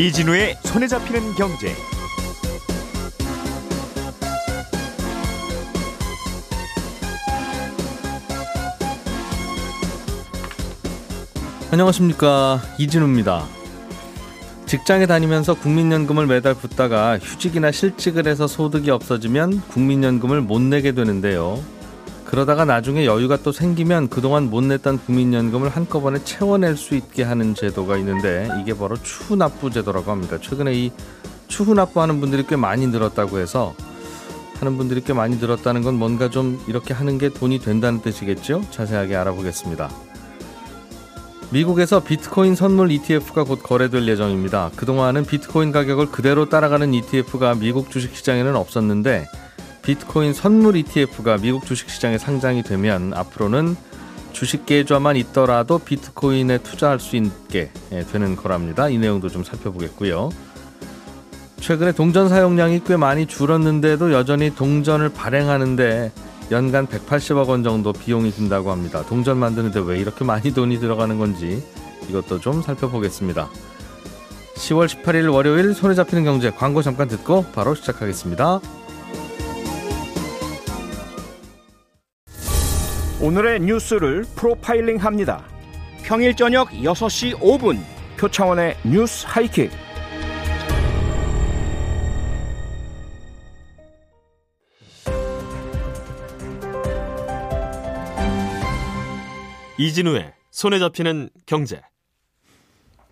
이진우의 손에 잡히는 경제. 안녕하십니까 이진우입니다. 직장에 다니면서 국민연금을 매달 붙다가 휴직이나 실직을 해서 소득이 없어지면 국민연금을 못 내게 되는데요. 그러다가 나중에 여유가 또 생기면 그동안 못 냈던 국민연금을 한꺼번에 채워낼 수 있게 하는 제도가 있는데 이게 바로 추후납부 제도라고 합니다. 최근에 이 추후납부하는 분들이 꽤 많이 늘었다고 해서 하는 분들이 꽤 많이 늘었다는 건 뭔가 좀 이렇게 하는 게 돈이 된다는 뜻이겠죠? 자세하게 알아보겠습니다. 미국에서 비트코인 선물 ETF가 곧 거래될 예정입니다. 그동안은 비트코인 가격을 그대로 따라가는 ETF가 미국 주식시장에는 없었는데 비트코인 선물 ETF가 미국 주식시장에 상장이 되면 앞으로는 주식 계좌만 있더라도 비트코인에 투자할 수 있게 예, 되는 거랍니다. 이 내용도 좀 살펴보겠고요. 최근에 동전 사용량이 꽤 많이 줄었는데도 여전히 동전을 발행하는데 연간 180억 원 정도 비용이 든다고 합니다. 동전 만드는데 왜 이렇게 많이 돈이 들어가는 건지 이것도 좀 살펴보겠습니다. 10월 18일 월요일 손에 잡히는 경제 광고 잠깐 듣고 바로 시작하겠습니다. 오늘의 뉴스를 프로파일링 합니다. 평일 저녁 6시 5분 표창원의 뉴스 하이킥. 이진우의 손에 잡히는 경제.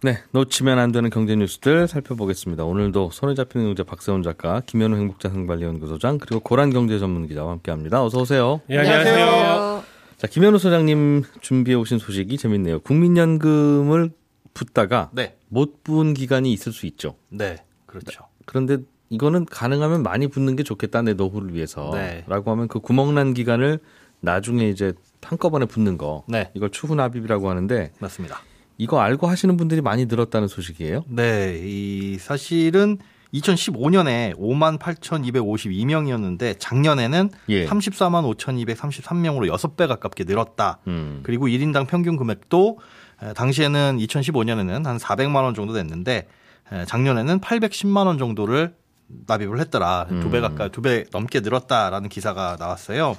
네, 놓치면 안 되는 경제 뉴스들 살펴보겠습니다. 오늘도 손에 잡히는 경제 박세훈 작가, 김현우 행복자산관리연구소장 그리고 고란 경제 전문 기자와 함께합니다. 어서 오세요. 네, 안녕하세요. 자, 김현우 소장님 준비해 오신 소식이 재밌네요. 국민연금을 붓다가 네. 못 부은 기간이 있을 수 있죠. 네, 그렇죠. 그런데 이거는 가능하면 많이 붓는 게 좋겠다 내 노후를 위해서. 네. 라고 하면 그 구멍난 기간을 나중에 이제 한꺼번에 붓는 거. 네. 이걸 추후 납입이라고 하는데 맞습니다. 이거 알고 하시는 분들이 많이 늘었다는 소식이에요. 네, 이 사실은 2015년에 5만 8,252명이었는데 작년에는 예. 34만 5,233명으로 6배 가깝게 늘었다. 음. 그리고 1인당 평균 금액도 에, 당시에는 2015년에는 한 400만 원 정도 됐는데 에, 작년에는 810만 원 정도를 납입을 했더라. 두배 음. 가까이 두 배 넘게 늘었다라는 기사가 나왔어요.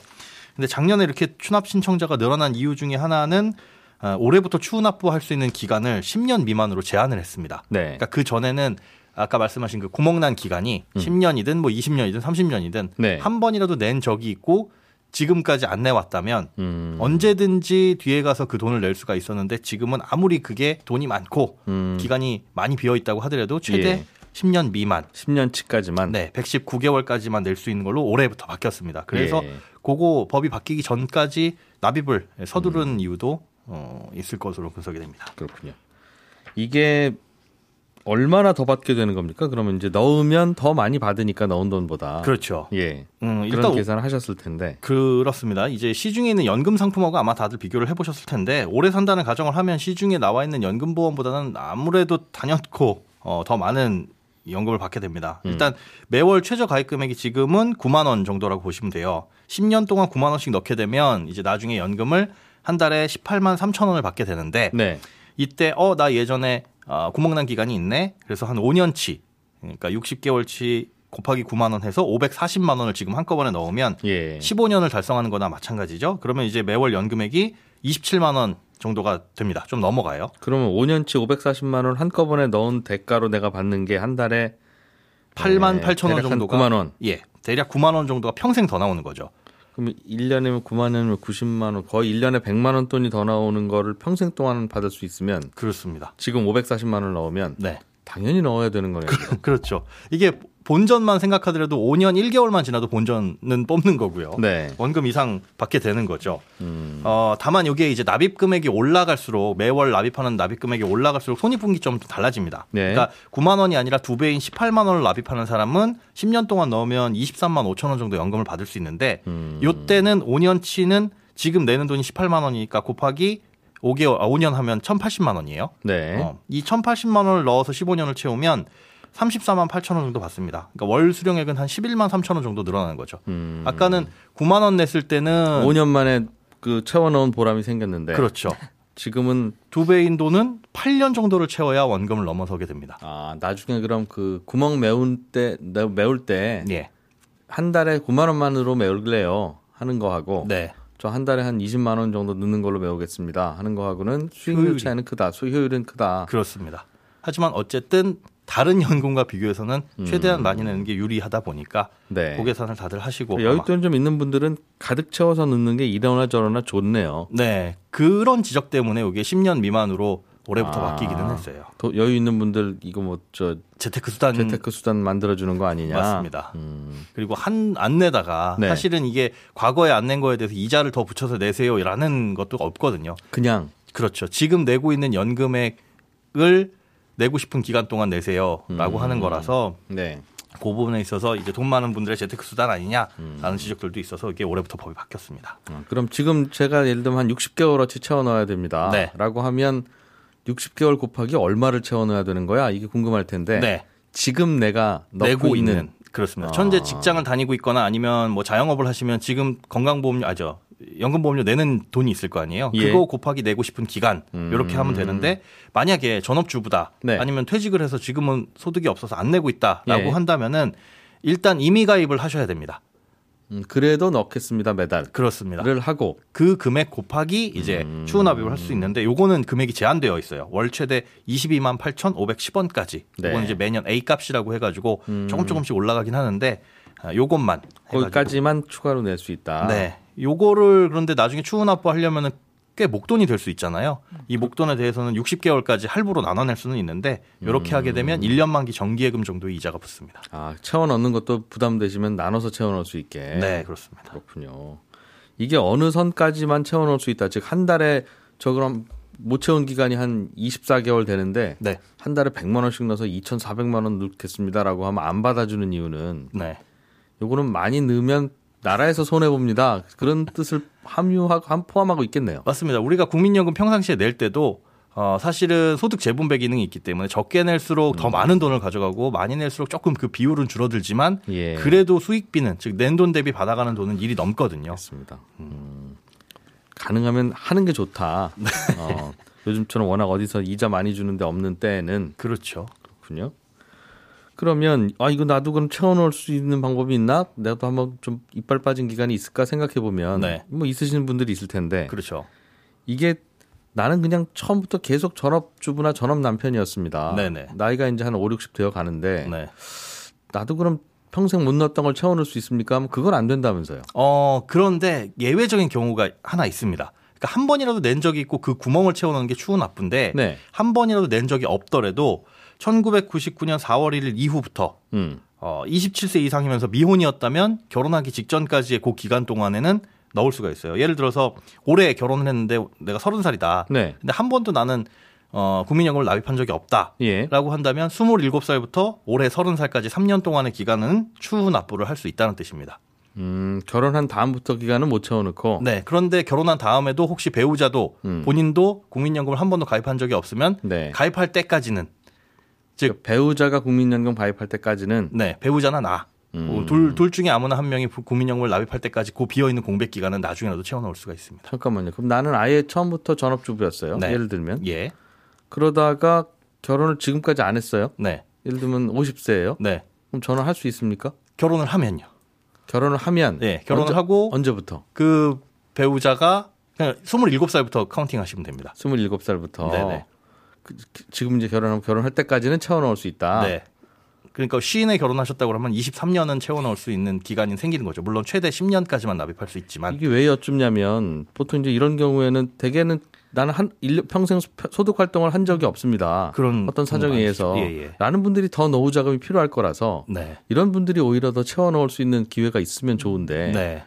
근데 작년에 이렇게 추납 신청자가 늘어난 이유 중에 하나는 어, 올해부터 추납부할 수 있는 기간을 10년 미만으로 제한을 했습니다. 네. 그러니까 그 전에는 아까 말씀하신 그 구멍난 기간이 10년이든 뭐 20년이든 30년이든 음. 네. 한 번이라도 낸 적이 있고 지금까지 안 내왔다면 음. 언제든지 뒤에 가서 그 돈을 낼 수가 있었는데 지금은 아무리 그게 돈이 많고 음. 기간이 많이 비어 있다고 하더라도 최대 예. 10년 미만 10년치까지만. 네, 119개월까지만 낼 수 있는 걸로 올해부터 바뀌었습니다. 그래서 예. 그거 법이 바뀌기 전까지 납입을 서두른 음. 이유도 어, 있을 것으로 분석이 됩니다. 그렇군요. 이게 얼마나 더 받게 되는 겁니까? 그러면 이제 넣으면 더 많이 받으니까 넣은 돈보다. 그렇죠. 예. 음, 그런 일단 계산을 하셨을 텐데. 그렇습니다. 이제 시중에 있는 연금 상품하고 아마 다들 비교를 해보셨을 텐데 오래 산다는 가정을 하면 시중에 나와 있는 연금 보험보다는 아무래도 단연코 어, 더 많은 연금을 받게 됩니다. 음. 일단 매월 최저 가입 금액이 지금은 9만 원 정도라고 보시면 돼요. 10년 동안 9만 원씩 넣게 되면 이제 나중에 연금을 한 달에 18만 3천 원을 받게 되는데 네. 이때 어 나 예전에 아, 구멍난 기간이 있네. 그래서 한 5년치 그러니까 60개월치 곱하기 9만 원 해서 540만 원을 지금 한꺼번에 넣으면 예. 15년을 달성하는 거나 마찬가지죠. 그러면 이제 매월 연금액이 27만 원 정도가 됩니다. 좀 넘어가요. 그러면 5년치 540만 원 한꺼번에 넣은 대가로 내가 받는 게 한 달에 8만 네, 8천 원 정도가 9만 원. 예. 대략 9만 원 정도가 평생 더 나오는 거죠. 그럼 1년이면 9만 원이면 90만 원, 거의 1년에 100만 원 돈이 더 나오는 거를 평생 동안 받을 수 있으면 그렇습니다. 지금 540만 원을 넣으면 네. 당연히 넣어야 되는 거네요. 그렇죠. 이게 본전만 생각하더라도 5년 1개월만 지나도 본전은 뽑는 거고요. 네. 원금 이상 받게 되는 거죠. 음. 어, 다만 이게 이제 납입 금액이 올라갈수록 매월 납입하는 납입 금액이 올라갈수록 손익분기점도 달라집니다. 네. 그러니까 9만 원이 아니라 두 배인 18만 원을 납입하는 사람은 10년 동안 넣으면 23만 5천 원 정도 연금을 받을 수 있는데 음. 요때는 5년치는 지금 내는 돈이 18만 원이니까 곱하기 5개월 아, 5년 하면 1,080만 원이에요. 네. 어, 이 1,080만 원을 넣어서 15년을 채우면 34만 8천 원 정도 받습니다. 그러니까 월 수령액은 한 11만 3천 원 정도 늘어나는 거죠. 음. 아까는 9만 원 냈을 때는 5년 만에 그 채워 넣은 보람이 생겼는데 그렇죠. 지금은 두 배인 돈은 8년 정도를 채워야 원금을 넘어서게 됩니다. 아 나중에 그럼 그 구멍 메울 때 메울 때한 예. 달에 9만 원만으로 메울래요 하는 거 하고 네. 저한 달에 한 20만 원 정도 넣는 걸로 메우겠습니다 하는 거 하고는 수익률 효율이- 차이는 크다 수효율은 크다 그렇습니다. 하지만 어쨌든 다른 연금과 비교해서는 음. 최대한 많이 내는 게 유리하다 보니까 네. 그 계산을 다들 하시고 아마- 여윳돈 좀 있는 분들은 가득 채워서 넣는 게 이러나 저러나 좋네요 네 그런 지적 때문에 이게 10년 미만으로 올해부터 아. 바뀌기는 했어요. 더 여유 있는 분들 이거 뭐 저 재테크 수단 재테크 수단 만들어 주는 거 아니냐 맞습니다. 음. 그리고 한 안 내다가 네. 사실은 이게 과거에 안 낸 거에 대해서 이자를 더 붙여서 내세요라는 것도 없거든요. 그냥 그렇죠. 지금 내고 있는 연금액을 내고 싶은 기간 동안 내세요라고 음. 하는 거라서 네 그 부분에 있어서 이제 돈 많은 분들의 재테크 수단 아니냐라는 음. 지적들도 있어서 이게 올해부터 법이 바뀌었습니다. 어, 그럼 지금 제가 예를 들면 한 60개월어치 채워 넣어야 됩니다. 네. 라고 하면 60개월 곱하기 얼마를 채워 넣어야 되는 거야? 이게 궁금할 텐데. 네. 지금 내가 넣고 내고 있는, 있는 그렇습니다. 아. 현재 직장을 다니고 있거나 아니면 뭐 자영업을 하시면 지금 건강보험료 아죠 연금 보험료 내는 돈이 있을 거 아니에요. 예. 그거 곱하기 내고 싶은 기간 이렇게 하면 되는데 만약에 전업주부다 네. 아니면 퇴직을 해서 지금은 소득이 없어서 안 내고 있다라고 예. 한다면은 일단 임의 가입을 하셔야 됩니다. 음, 그래도 넣겠습니다 매달. 그렇습니다. 를 하고 그 금액 곱하기 이제 음. 추후납입을 할 수 있는데 요거는 금액이 제한되어 있어요. 월 최대 22만 8,510원까지. 네. 요거는 이제 매년 A 값이라고 해가지고 음. 조금 조금씩 올라가긴 하는데 아, 요것만. 거기까지만 추가로 낼 수 있다. 네. 요거를 그런데 나중에 추후 납부 하려면은 꽤 목돈이 될 수 있잖아요. 이 목돈에 대해서는 60개월까지 할부로 나눠낼 수는 있는데 이렇게 하게 음. 되면 1년 만기 정기예금 정도의 이자가 붙습니다. 아 채워 넣는 것도 부담되시면 나눠서 채워 넣을 수 있게. 네, 그렇습니다. 그렇군요. 이게 어느 선까지만 채워 넣을 수 있다. 즉 한 달에 저 그럼 못 채운 기간이 한 24개월 되는데 네. 한 달에 100만 원씩 넣어서 2,400만 원 넣겠습니다라고 하면 안 받아주는 이유는 네. 요거는 많이 넣으면 나라에서 손해 봅니다. 그런 뜻을 함유하고 함 포함하고 있겠네요. 맞습니다. 우리가 국민연금 평상시에 낼 때도 어, 사실은 소득 재분배 기능이 있기 때문에 적게 낼수록 음. 더 많은 돈을 가져가고 많이 낼수록 조금 그 비율은 줄어들지만 예. 그래도 수익비는 즉 낸 돈 대비 받아가는 돈은 일이 넘거든요. 맞습니다. 음. 가능하면 하는 게 좋다. 네. 어, 요즘처럼 워낙 어디서 이자 많이 주는데 없는 때에는 그렇죠. 그렇군요. 그러면 아 이거 나도 그럼 채워넣을 수 있는 방법이 있나? 나도 한번 좀 이빨 빠진 기간이 있을까 생각해 보면 네. 뭐 있으시는 분들이 있을 텐데 그렇죠. 이게 나는 그냥 처음부터 계속 전업주부나 전업 남편이었습니다. 네네. 나이가 이제 한 5, 60 되어 가는데 네. 나도 그럼 평생 못 넣었던 걸 채워넣을 수 있습니까? 하면 그건 안 된다면서요. 어, 그런데 예외적인 경우가 하나 있습니다. 그러니까 한 번이라도 낸 적이 있고 그 구멍을 채워넣는 게 추후 나쁜데 네. 한 번이라도 낸 적이 없더라도 1999년 4월 1일 이후부터 음. 어, 27세 이상이면서 미혼이었다면 결혼하기 직전까지의 그 기간 동안에는 넣을 수가 있어요. 예를 들어서 올해 결혼을 했는데 내가 30살이다. 네. 근데 한 번도 나는 어, 국민연금을 납입한 적이 없다. 예. 라고 한다면 27살부터 올해 30살까지 3년 동안의 기간은 추후 납부를 할 수 있다는 뜻입니다. 음, 결혼한 다음부터 기간은 못 채워넣고 네. 그런데 결혼한 다음에도 혹시 배우자도 음. 본인도 국민연금을 한 번도 가입한 적이 없으면 네. 가입할 때까지는 즉 배우자가 국민연금 가입할 때까지는 네, 배우자나 나. 음. 어, 둘, 둘 중에 아무나 한 명이 부- 국민연금을 납입할 때까지 그 비어있는 공백 기간은 나중에라도 채워넣을 수가 있습니다. 잠깐만요. 그럼 나는 아예 처음부터 전업주부였어요. 네. 예를 들면 예. 그러다가 결혼을 지금까지 안 했어요. 네. 예를 들면 50세예요. 네. 그럼 저는 할 수 있습니까? 결혼을 하면요. 결혼을 하면 네. 결혼을 언제, 하고 언제부터? 그 배우자가 그냥 27살부터 counting 하시면 됩니다. 27살부터. 네네. 그, 지금 이제 결혼하면 결혼할 때까지는 채워 넣을 수 있다. 네. 그러니까 시인에 결혼하셨다고 그러면 23년은 채워넣을 수 있는 기간이 생기는 거죠. 물론 최대 10년까지만 납입할 수 있지만. 이게 왜 여쭙냐면 보통 이제 이런 경우에는 대개는 나는 한 일- 평생 소- 소득 활동을 한 적이 없습니다. 그런 어떤 사정에 의해서. 예, 예. 라는 분들이 더 노후 자금이 필요할 거라서 네. 이런 분들이 오히려 더 채워 넣을 수 있는 기회가 있으면 좋은데 네.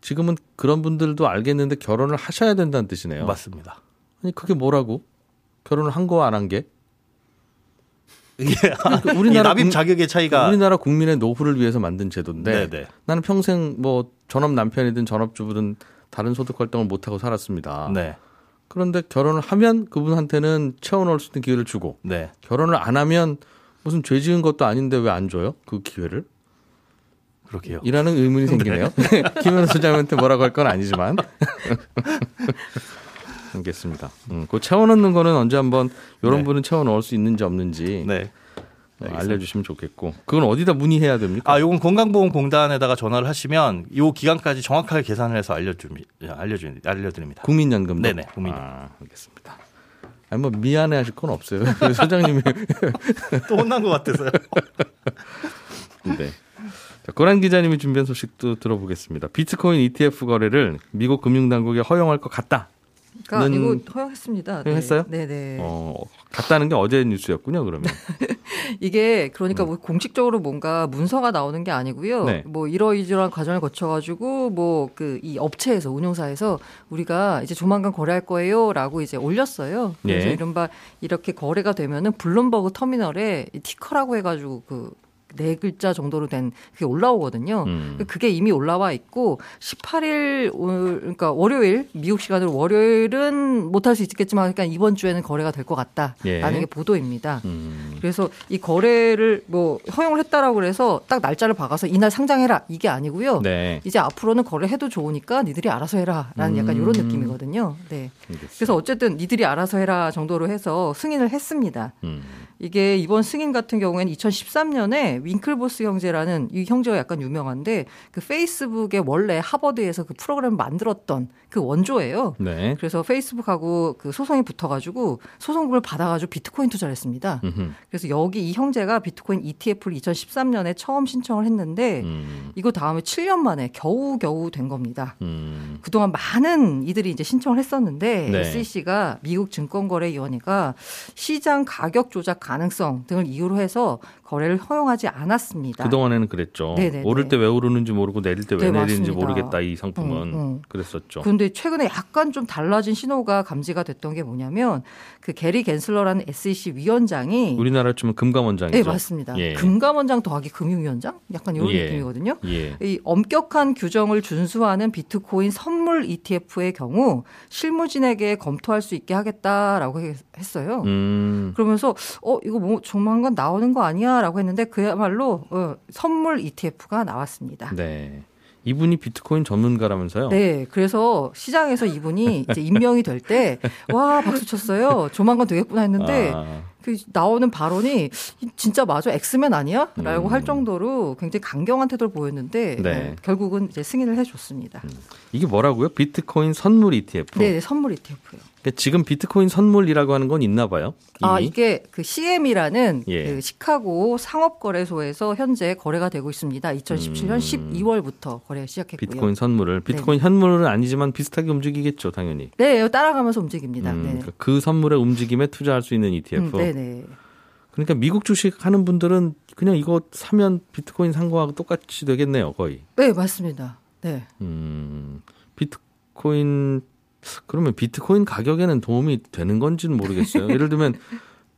지금은 그런 분들도 알겠는데 결혼을 하셔야 된다는 뜻이네요. 맞습니다. 아니 그게 뭐라고? 결혼을 한 거 안 한 게? 그러니까 이 우리나라 납입 국- 자격의 차이가 우리나라 국민의 노후를 위해서 만든 제도인데 네, 네. 나는 평생 뭐 전업 남편이든 전업 주부든 다른 소득 활동을 못 하고 살았습니다. 네. 그런데 결혼을 하면 그분한테는 채워 넣을 수 있는 기회를 주고 네. 결혼을 안 하면 무슨 죄 지은 것도 아닌데 왜 안 줘요? 그 기회를? 그렇게요. 이라는 의문이 생기네요. 김현우 소장한테 뭐라고 할 건 아니지만. 알겠습니다. 음, 그 채워 넣는 거는 언제 한번 이런 네. 분은 채워 넣을 수 있는지 없는지 네. 어, 알려주시면 좋겠고 그건 어디다 문의해야 됩니까? 아, 요건 건강보험공단에다가 전화를 하시면 요 기간까지 정확하게 계산을 해서 알려줍니다. 알려주, 알려드립니다. 국민연금도. 네네, 국민연금. 아, 알겠습니다. 아니 뭐 미안해하실 건 없어요. 그 소장님이 또 혼난 것 같아서요. 네. 자, 고란 기자님이 준비한 소식도 들어보겠습니다. 비트코인 ETF 거래를 미국 금융당국이 허용할 것 같다. 그러니까 는- 이거 허용했습니다. 허용했어요? 네, 네. 어, 같다는 게 어제 뉴스였군요. 그러면. 이게 그러니까 뭐 공식적으로 뭔가 문서가 나오는 게 아니고요. 음. 네. 뭐 이러이러한 과정을 거쳐가지고 뭐 그 이 업체에서 운용사에서 우리가 이제 조만간 거래할 거예요라고 이제 올렸어요. 그래서 예. 이른바 이렇게 거래가 되면은 블룸버그 터미널에 이 티커라고 해가지고 그 네 글자 정도로 된 그게 올라오거든요. 음. 그게 이미 올라와 있고 18일 올- 그러니까 월요일 미국 시간으로 월요일은 못할 수 있겠지만 그러니까 이번 주에는 거래가 될 것 같다라는 예. 게 보도입니다. 음. 그래서 이 거래를 뭐 허용을 했다라고 그래서 딱 날짜를 박아서 이날 상장해라 이게 아니고요. 네. 이제 앞으로는 거래해도 좋으니까 니들이 알아서 해라라는 약간 이런 느낌이거든요. 네. 알겠습니다. 그래서 어쨌든 니들이 알아서 해라 정도로 해서 승인을 했습니다. 음. 이게 이번 승인 같은 경우에는 2013년에 윙클보스 형제라는 이 형제가 약간 유명한데 그 페이스북의 원래 하버드에서 그 프로그램을 만들었던 그 원조예요. 네. 그래서 페이스북하고 그 소송이 붙어가지고 소송금을 받아가지고 비트코인 투자를 했습니다. 음흠. 그래서 여기 이 형제가 비트코인 ETF를 2013년에 처음 신청을 했는데 음. 이거 다음에 7년 만에 겨우 겨우 된 겁니다. 음. 그동안 많은 이들이 이제 신청을 했었는데 네. SEC가 미국 증권거래위원회가 시장 가격 조작 가능성 등을 이유로 해서 거래를 허용하지 않았습니다. 그동안에는 그랬죠. 네네네. 오를 때 왜 오르는지 모르고 내릴 때왜 네, 내리는지 맞습니다. 모르겠다 이 상품은 음, 음. 그랬었죠. 근데 최근에 약간 좀 달라진 신호가 감지가 됐던 게 뭐냐면 그 게리 겐슬러라는 SEC 위원장이 우리나라 치면 금감원장이죠. 네 맞습니다. 예. 금감원장 더하기 금융위원장 약간 이런 예. 느낌이거든요. 예. 이 엄격한 규정을 준수하는 비트코인 선물 ETF의 경우 실무진에게 검토할 수 있게 하겠다라고 해- 했어요. 음. 그러면서 어 이거 뭐 조만간 나오는 거 아니야 라고 했는데 그야말로 어, 선물 ETF가 나왔습니다. 네. 이분이 비트코인 전문가라면서요? 네, 그래서 시장에서 이분이 이제 임명이 될 때 와 박수 쳤어요. 조만간 되겠구나 했는데 아, 그 나오는 발언이 진짜 맞아 엑스맨 아니야?라고 음. 할 정도로 굉장히 강경한 태도를 보였는데 네. 어, 결국은 이제 승인을 해줬습니다. 이게 뭐라고요? 비트코인 선물 ETF. 네, 선물 ETF요. 그러니까 지금 비트코인 선물이라고 하는 건 있나 봐요. 아 이미? 이게 그 CM이라는 예. 그 시카고 상업거래소에서 현재 거래가 되고 있습니다. 2017년 음. 12월부터 거래 시작했고요. 비트코인 선물을 비트코인 현물은 아니지만 비슷하게 움직이겠죠, 당연히. 네, 따라가면서 움직입니다. 음, 네. 그러니까 그 선물의 움직임에 투자할 수 있는 ETF. 음, 네네. 그러니까 미국 주식 하는 분들은 그냥 이거 사면 비트코인 산 거하고 똑같이 되겠네요, 거의. 네, 맞습니다. 네. 음, 비트코인 그러면 비트코인 가격에는 도움이 되는 건지는 모르겠어요. 예를 들면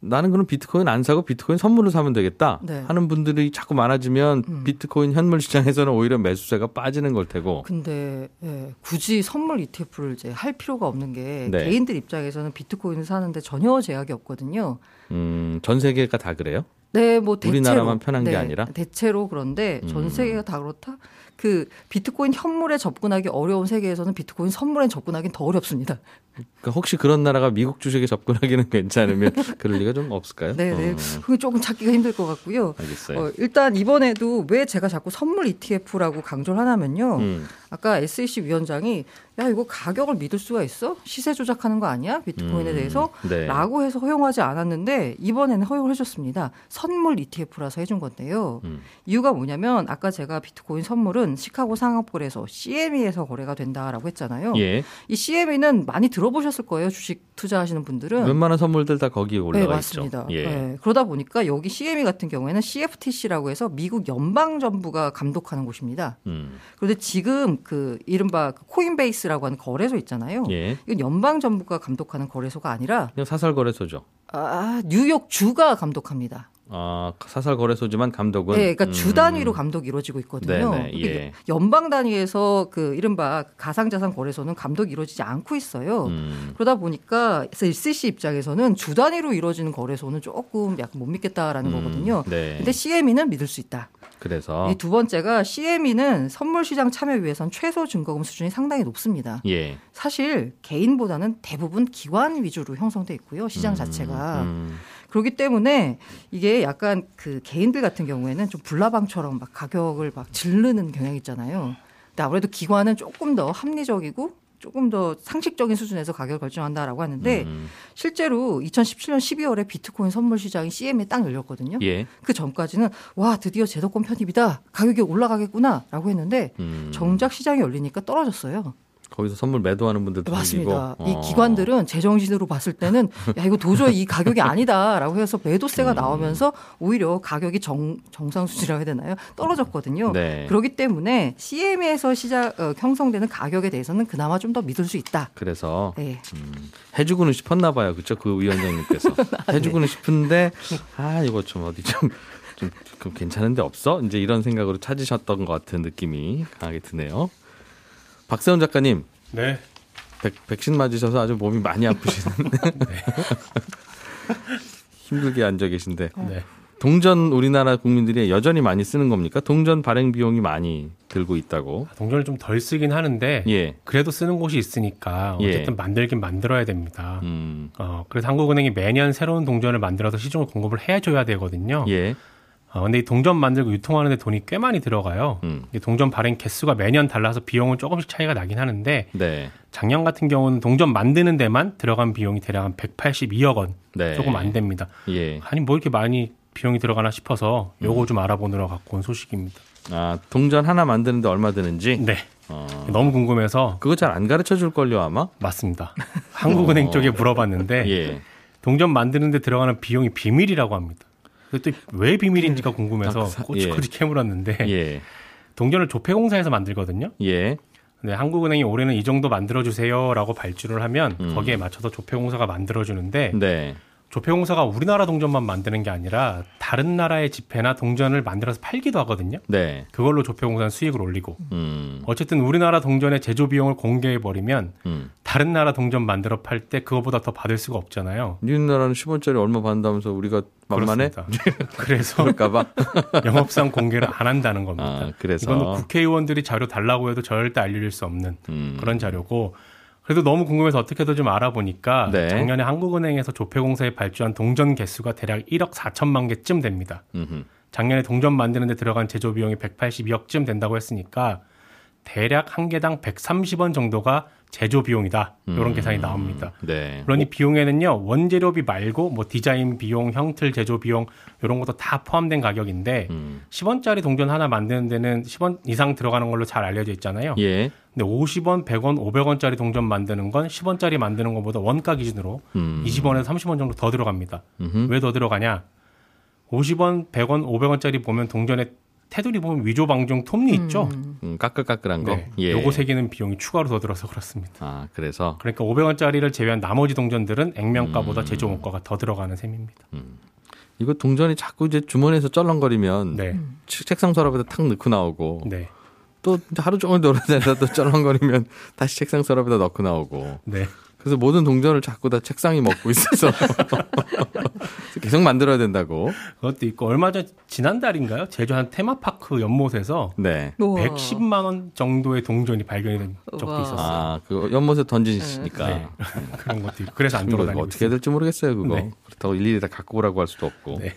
나는 그럼 비트코인 안 사고 비트코인 선물을 사면 되겠다 네. 하는 분들이 자꾸 많아지면 음. 비트코인 현물 시장에서는 오히려 매수세가 빠지는 걸 테고. 근데 예, 굳이 선물 ETF를 이제 할 필요가 없는 게 네. 개인들 입장에서는 비트코인을 사는데 전혀 제약이 없거든요. 음, 전 세계가 다 그래요? 네, 뭐 대체로 우리나라만 편한 게 네, 아니라? 대체로 그런데 전 음. 세계가 다 그렇다. 그 비트코인 현물에 접근하기 어려운 세계에서는 비트코인 선물에 접근하기는 더 어렵습니다. 그러니까 혹시 그런 나라가 미국 주식에 접근하기는 괜찮으면 그럴 리가 좀 없을까요? 네, 네. 어, 그게 조금 찾기가 힘들 것 같고요. 알겠어요. 어, 일단 이번에도 왜 제가 자꾸 선물 ETF라고 강조를 하냐면요. 음, 아까 SEC 위원장이 야 이거 가격을 믿을 수가 있어? 시세 조작하는 거 아니야? 비트코인에 음, 대해서 네. 라고 해서 허용하지 않았는데 이번에는 허용을 해줬습니다. 선물 ETF라서 해준 건데요. 음. 이유가 뭐냐면 아까 제가 비트코인 선물은 시카고 상업거래소 CME에서 거래가 된다라고 했잖아요. 예. 이 CME는 많이 들어보셨을 거예요. 주식 투자하시는 분들은. 웬만한 선물들 다 거기에 올라가 네, 맞습니다. 있죠. 예. 네, 그러다 보니까 여기 CME 같은 경우에는 CFTC라고 해서 미국 연방 정부가 감독하는 곳입니다. 음, 그런데 지금 그 이른바 그 코인베이스라고 하는 거래소 있잖아요. 예. 이건 연방 정부가 감독하는 거래소가 아니라 그냥 사설 거래소죠. 아, 뉴욕 주가 감독합니다. 아, 사설 거래소지만 감독은 네, 그러니까 음. 주 단위로 감독이 이루어지고 있거든요. 네네, 이게 예. 연방 단위에서 그 이른바 가상자산 거래소는 감독이 이루어지지 않고 있어요. 음. 그러다 보니까 SEC 입장에서는 주 단위로 이루어지는 거래소는 조금 약간 못 믿겠다라는 음, 거거든요. 네. 근데 CME는 믿을 수 있다. 그래서 이 두 번째가 CME는 선물 시장 참여 위해선 최소 증거금 수준이 상당히 높습니다. 예. 사실 개인보다는 대부분 기관 위주로 형성돼 있고요. 시장 자체가. 음. 그렇기 때문에 이게 약간 그 개인들 같은 경우에는 좀 불나방처럼 막 가격을 막 질르는 경향이 있잖아요. 근데 아무래도 기관은 조금 더 합리적이고 조금 더 상식적인 수준에서 가격을 결정한다라고 하는데 음. 실제로 2017년 12월에 비트코인 선물 시장이 CM에 딱 열렸거든요. 예. 그 전까지는 와 드디어 제도권 편입이다 가격이 올라가겠구나라고 했는데 음. 정작 시장이 열리니까 떨어졌어요. 거기서 선물 매도하는 분들도 맞습니다. 생기고. 이 어. 기관들은 제정신으로 봤을 때는 야 이거 도저히 이 가격이 아니다라고 해서 매도세가 음. 나오면서 오히려 가격이 정 정상 수준이라고 해야 되나요? 떨어졌거든요. 네. 그렇기 때문에 CM에서 시작 어, 형성되는 가격에 대해서는 그나마 좀 더 믿을 수 있다. 그래서 네. 해주고는 싶었나 봐요. 그렇죠? 그 위원장님께서 아, 네. 해주고는 싶은데 아 이거 좀 어디 좀좀 괜찮은데 없어? 이제 이런 생각으로 찾으셨던 것 같은 느낌이 강하게 드네요. 박세훈 작가님 네. 백, 백신 맞으셔서 아주 몸이 많이 아프시는데 힘들게 앉아 계신데 네. 동전 우리나라 국민들이 여전히 많이 쓰는 겁니까? 동전 발행 비용이 많이 들고 있다고. 동전을 좀 덜 쓰긴 하는데 예. 그래도 쓰는 곳이 있으니까 예. 어쨌든 만들긴 만들어야 됩니다. 음. 어, 그래서 한국은행이 매년 새로운 동전을 만들어서 시중을 공급을 해줘야 되거든요. 예. 어, 근데 이 동전 만들고 유통하는데 돈이 꽤 많이 들어가요. 음. 이 동전 발행 개수가 매년 달라서 비용은 조금씩 차이가 나긴 하는데 네. 작년 같은 경우는 동전 만드는 데만 들어간 비용이 대략 한 182억 원 네. 조금 안 됩니다. 예. 아니 뭐 이렇게 많이 비용이 들어가나 싶어서 요거 좀 알아보느라 갖고 온 소식입니다. 아, 동전 하나 만드는데 얼마 드는지? 네. 어. 너무 궁금해서 그거 잘 안 가르쳐 줄 걸요, 아마? 맞습니다. 한국은행 어. 쪽에 물어봤는데 예. 동전 만드는데 들어가는 비용이 비밀이라고 합니다. 왜 비밀인지가 궁금해서 아, 그 사- 꼬치꼬치 캐물었는데 예. 동전을 조폐공사에서 만들거든요. 예. 근데 한국은행이 올해는 이 정도 만들어 주세요라고 발주를 하면 음. 거기에 맞춰서 조폐공사가 만들어 주는데 네. 조폐공사가 우리나라 동전만 만드는 게 아니라 다른 나라의 지폐나 동전을 만들어서 팔기도 하거든요. 네. 그걸로 조폐공사는 수익을 올리고 음. 어쨌든 우리나라 동전의 제조 비용을 공개해 버리면 음. 다른 나라 동전 만들어 팔 때 그거보다 더 받을 수가 없잖아요. 우리나라는 10원짜리 얼마 받는다면서 우리가 만만해? 그래서 그럴까봐. 영업상 공개를 안 한다는 겁니다. 아, 그래서. 이건 뭐 국회의원들이 자료 달라고 해도 절대 알려줄 수 없는 음. 그런 자료고 그래도 너무 궁금해서 어떻게든 좀 알아보니까 네. 작년에 한국은행에서 조폐공사에 발주한 동전 개수가 대략 1억 4천만 개쯤 됩니다. 음흠. 작년에 동전 만드는데 들어간 제조 비용이 182억쯤 된다고 했으니까 대략 한 개당 130원 정도가 제조 비용이다. 이런 음. 계산이 나옵니다. 네. 물론 이 비용에는요 원재료비 말고 뭐 디자인 비용, 형틀 제조 비용 이런 것도 다 포함된 가격인데 음. 10원짜리 동전 하나 만드는 데는 10원 이상 들어가는 걸로 잘 알려져 있잖아요. 예. 근데 50원, 100원, 500원짜리 동전 만드는 건 10원짜리 만드는 것보다 원가 기준으로 음. 20원에서 30원 정도 더 들어갑니다. 왜 더 들어가냐? 50원, 100원, 500원짜리 보면 동전에 테두리 보면 위조 방정 톱니 있죠? 음, 까끌까끌한 거. 네. 예. 요거 새기는 비용이 추가로 더 들어서 그렇습니다. 아, 그래서 그러니까 500원짜리를 제외한 나머지 동전들은 액면가보다 음. 제조 원가가 더 들어가는 셈입니다. 이거 동전이 자꾸 이제 주머니에서 쩔렁거리면 네. 책- 책상 서랍에다 탁 넣고 나오고 네. 또 하루 종일 돌아다니다 또 쩔렁거리면 다시 책상 서랍에다 넣고 나오고 네. 그래서 모든 동전을 자꾸 다 책상이 먹고 있어서 계속 만들어야 된다고. 그것도 있고 얼마 전 지난달인가요? 제주 한 테마파크 연못에서 네. 우와. 110만 원 정도의 동전이 발견이 된 적도 우와. 있었어요. 아, 그 연못에 던지시니까 네. 그런 것도 있고 그래서 안 돌아다니고 어떻게 해야 될지 모르겠어요, 그거. 네. 그렇다고 일일이 다 갖고 오라고 할 수도 없고. 네.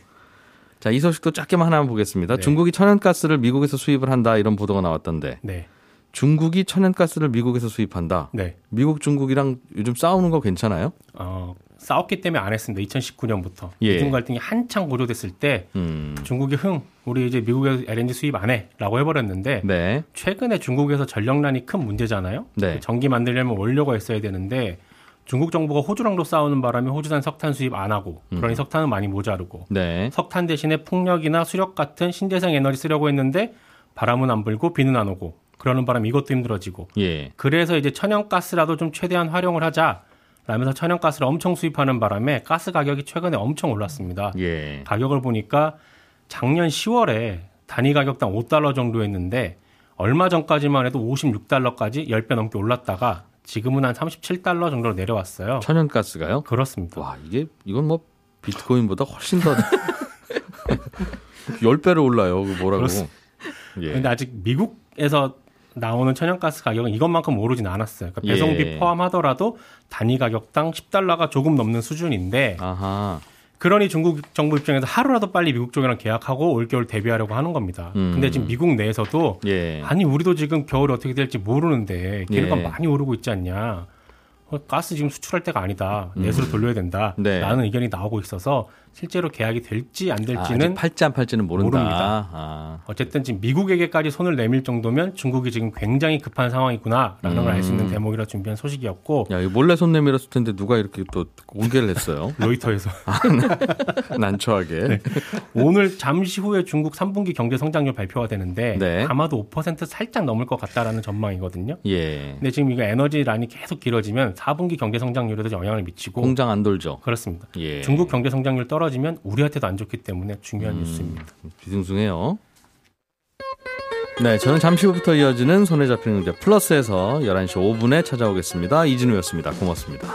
자, 이 소식도 짧게만 하나 보겠습니다. 네. 중국이 천연가스를 미국에서 수입을 한다 이런 보도가 나왔던데 네. 중국이 천연가스를 미국에서 수입한다. 네. 미국 중국이랑 요즘 싸우는 거 괜찮아요? 어, 싸웠기 때문에 안 했습니다. 2019년부터. 예. 미중 갈등이 한창 고조됐을 때 음. 중국이 흥, 우리 이제 미국에서 LNG 수입 안 해. 라고 해버렸는데 네. 최근에 중국에서 전력난이 큰 문제잖아요. 네. 전기 만들려면 원료가 있어야 되는데 중국 정부가 호주랑도 싸우는 바람에 호주산 석탄 수입 안 하고 그러니 석탄은 많이 모자르고 네. 석탄 대신에 풍력이나 수력 같은 신재생 에너지 쓰려고 했는데 바람은 안 불고 비는 안 오고 그러는 바람에 이것도 힘들어지고 예. 그래서 이제 천연가스라도 좀 최대한 활용을 하자. 라면서 천연가스를 엄청 수입하는 바람에 가스 가격이 최근에 엄청 올랐습니다. 예. 가격을 보니까 작년 10월에 단위 가격당 5달러 정도였는데 얼마 전까지만 해도 56달러까지 10배 넘게 올랐다가 지금은 한 37달러 정도로 내려왔어요. 천연가스가요? 그렇습니다. 와, 이게 이건 뭐 비트코인보다 훨씬 더 10배로 올라요. 그 뭐라고. 그렇습니다. 예. 근데 아직 미국에서 나오는 천연가스 가격은 이것만큼 오르진 않았어요. 그러니까 배송비 예. 포함하더라도 단위 가격당 10달러가 조금 넘는 수준인데 아하. 그러니 중국 정부 입장에서 하루라도 빨리 미국 쪽이랑 계약하고 올겨울 대비하려고 하는 겁니다. 음. 근데 지금 미국 내에서도 예. 아니 우리도 지금 겨울이 어떻게 될지 모르는데 기름값 예. 많이 오르고 있지 않냐. 어, 가스 지금 수출할 때가 아니다. 내수로 돌려야 된다. 음. 네. 라는 의견이 나오고 있어서 실제로 계약이 될지 안 아, 될지는 아직 팔지 안 팔지는 모른다. 모릅니다. 아. 어쨌든 지금 미국에게까지 손을 내밀 정도면 중국이 지금 굉장히 급한 상황이구나라는 걸알 수 있는 대목이라 준비한 소식이었고 야, 몰래 손 내밀었을 텐데 누가 이렇게 또 공개를 했어요? 로이터에서 난처하게. 네. 오늘 잠시 후에 중국 3분기 경제 성장률 발표가 되는데 네. 아마도 5% 살짝 넘을 것 같다라는 전망이거든요. 예. 근데 지금 이거 에너지란이 계속 길어지면 4분기 경제 성장률에도 영향을 미치고 공장 안 돌죠. 그렇습니다. 예. 중국 경제 성장률 떨 어지면 우리한테도 안 좋기 때문에 중요한 음. 뉴스입니다. 비승승해요. 네, 저는 잠시 후부터 이어지는 손에 잡히는 경제 플러스에서 11시 5분에 찾아오겠습니다. 이진우였습니다. 고맙습니다.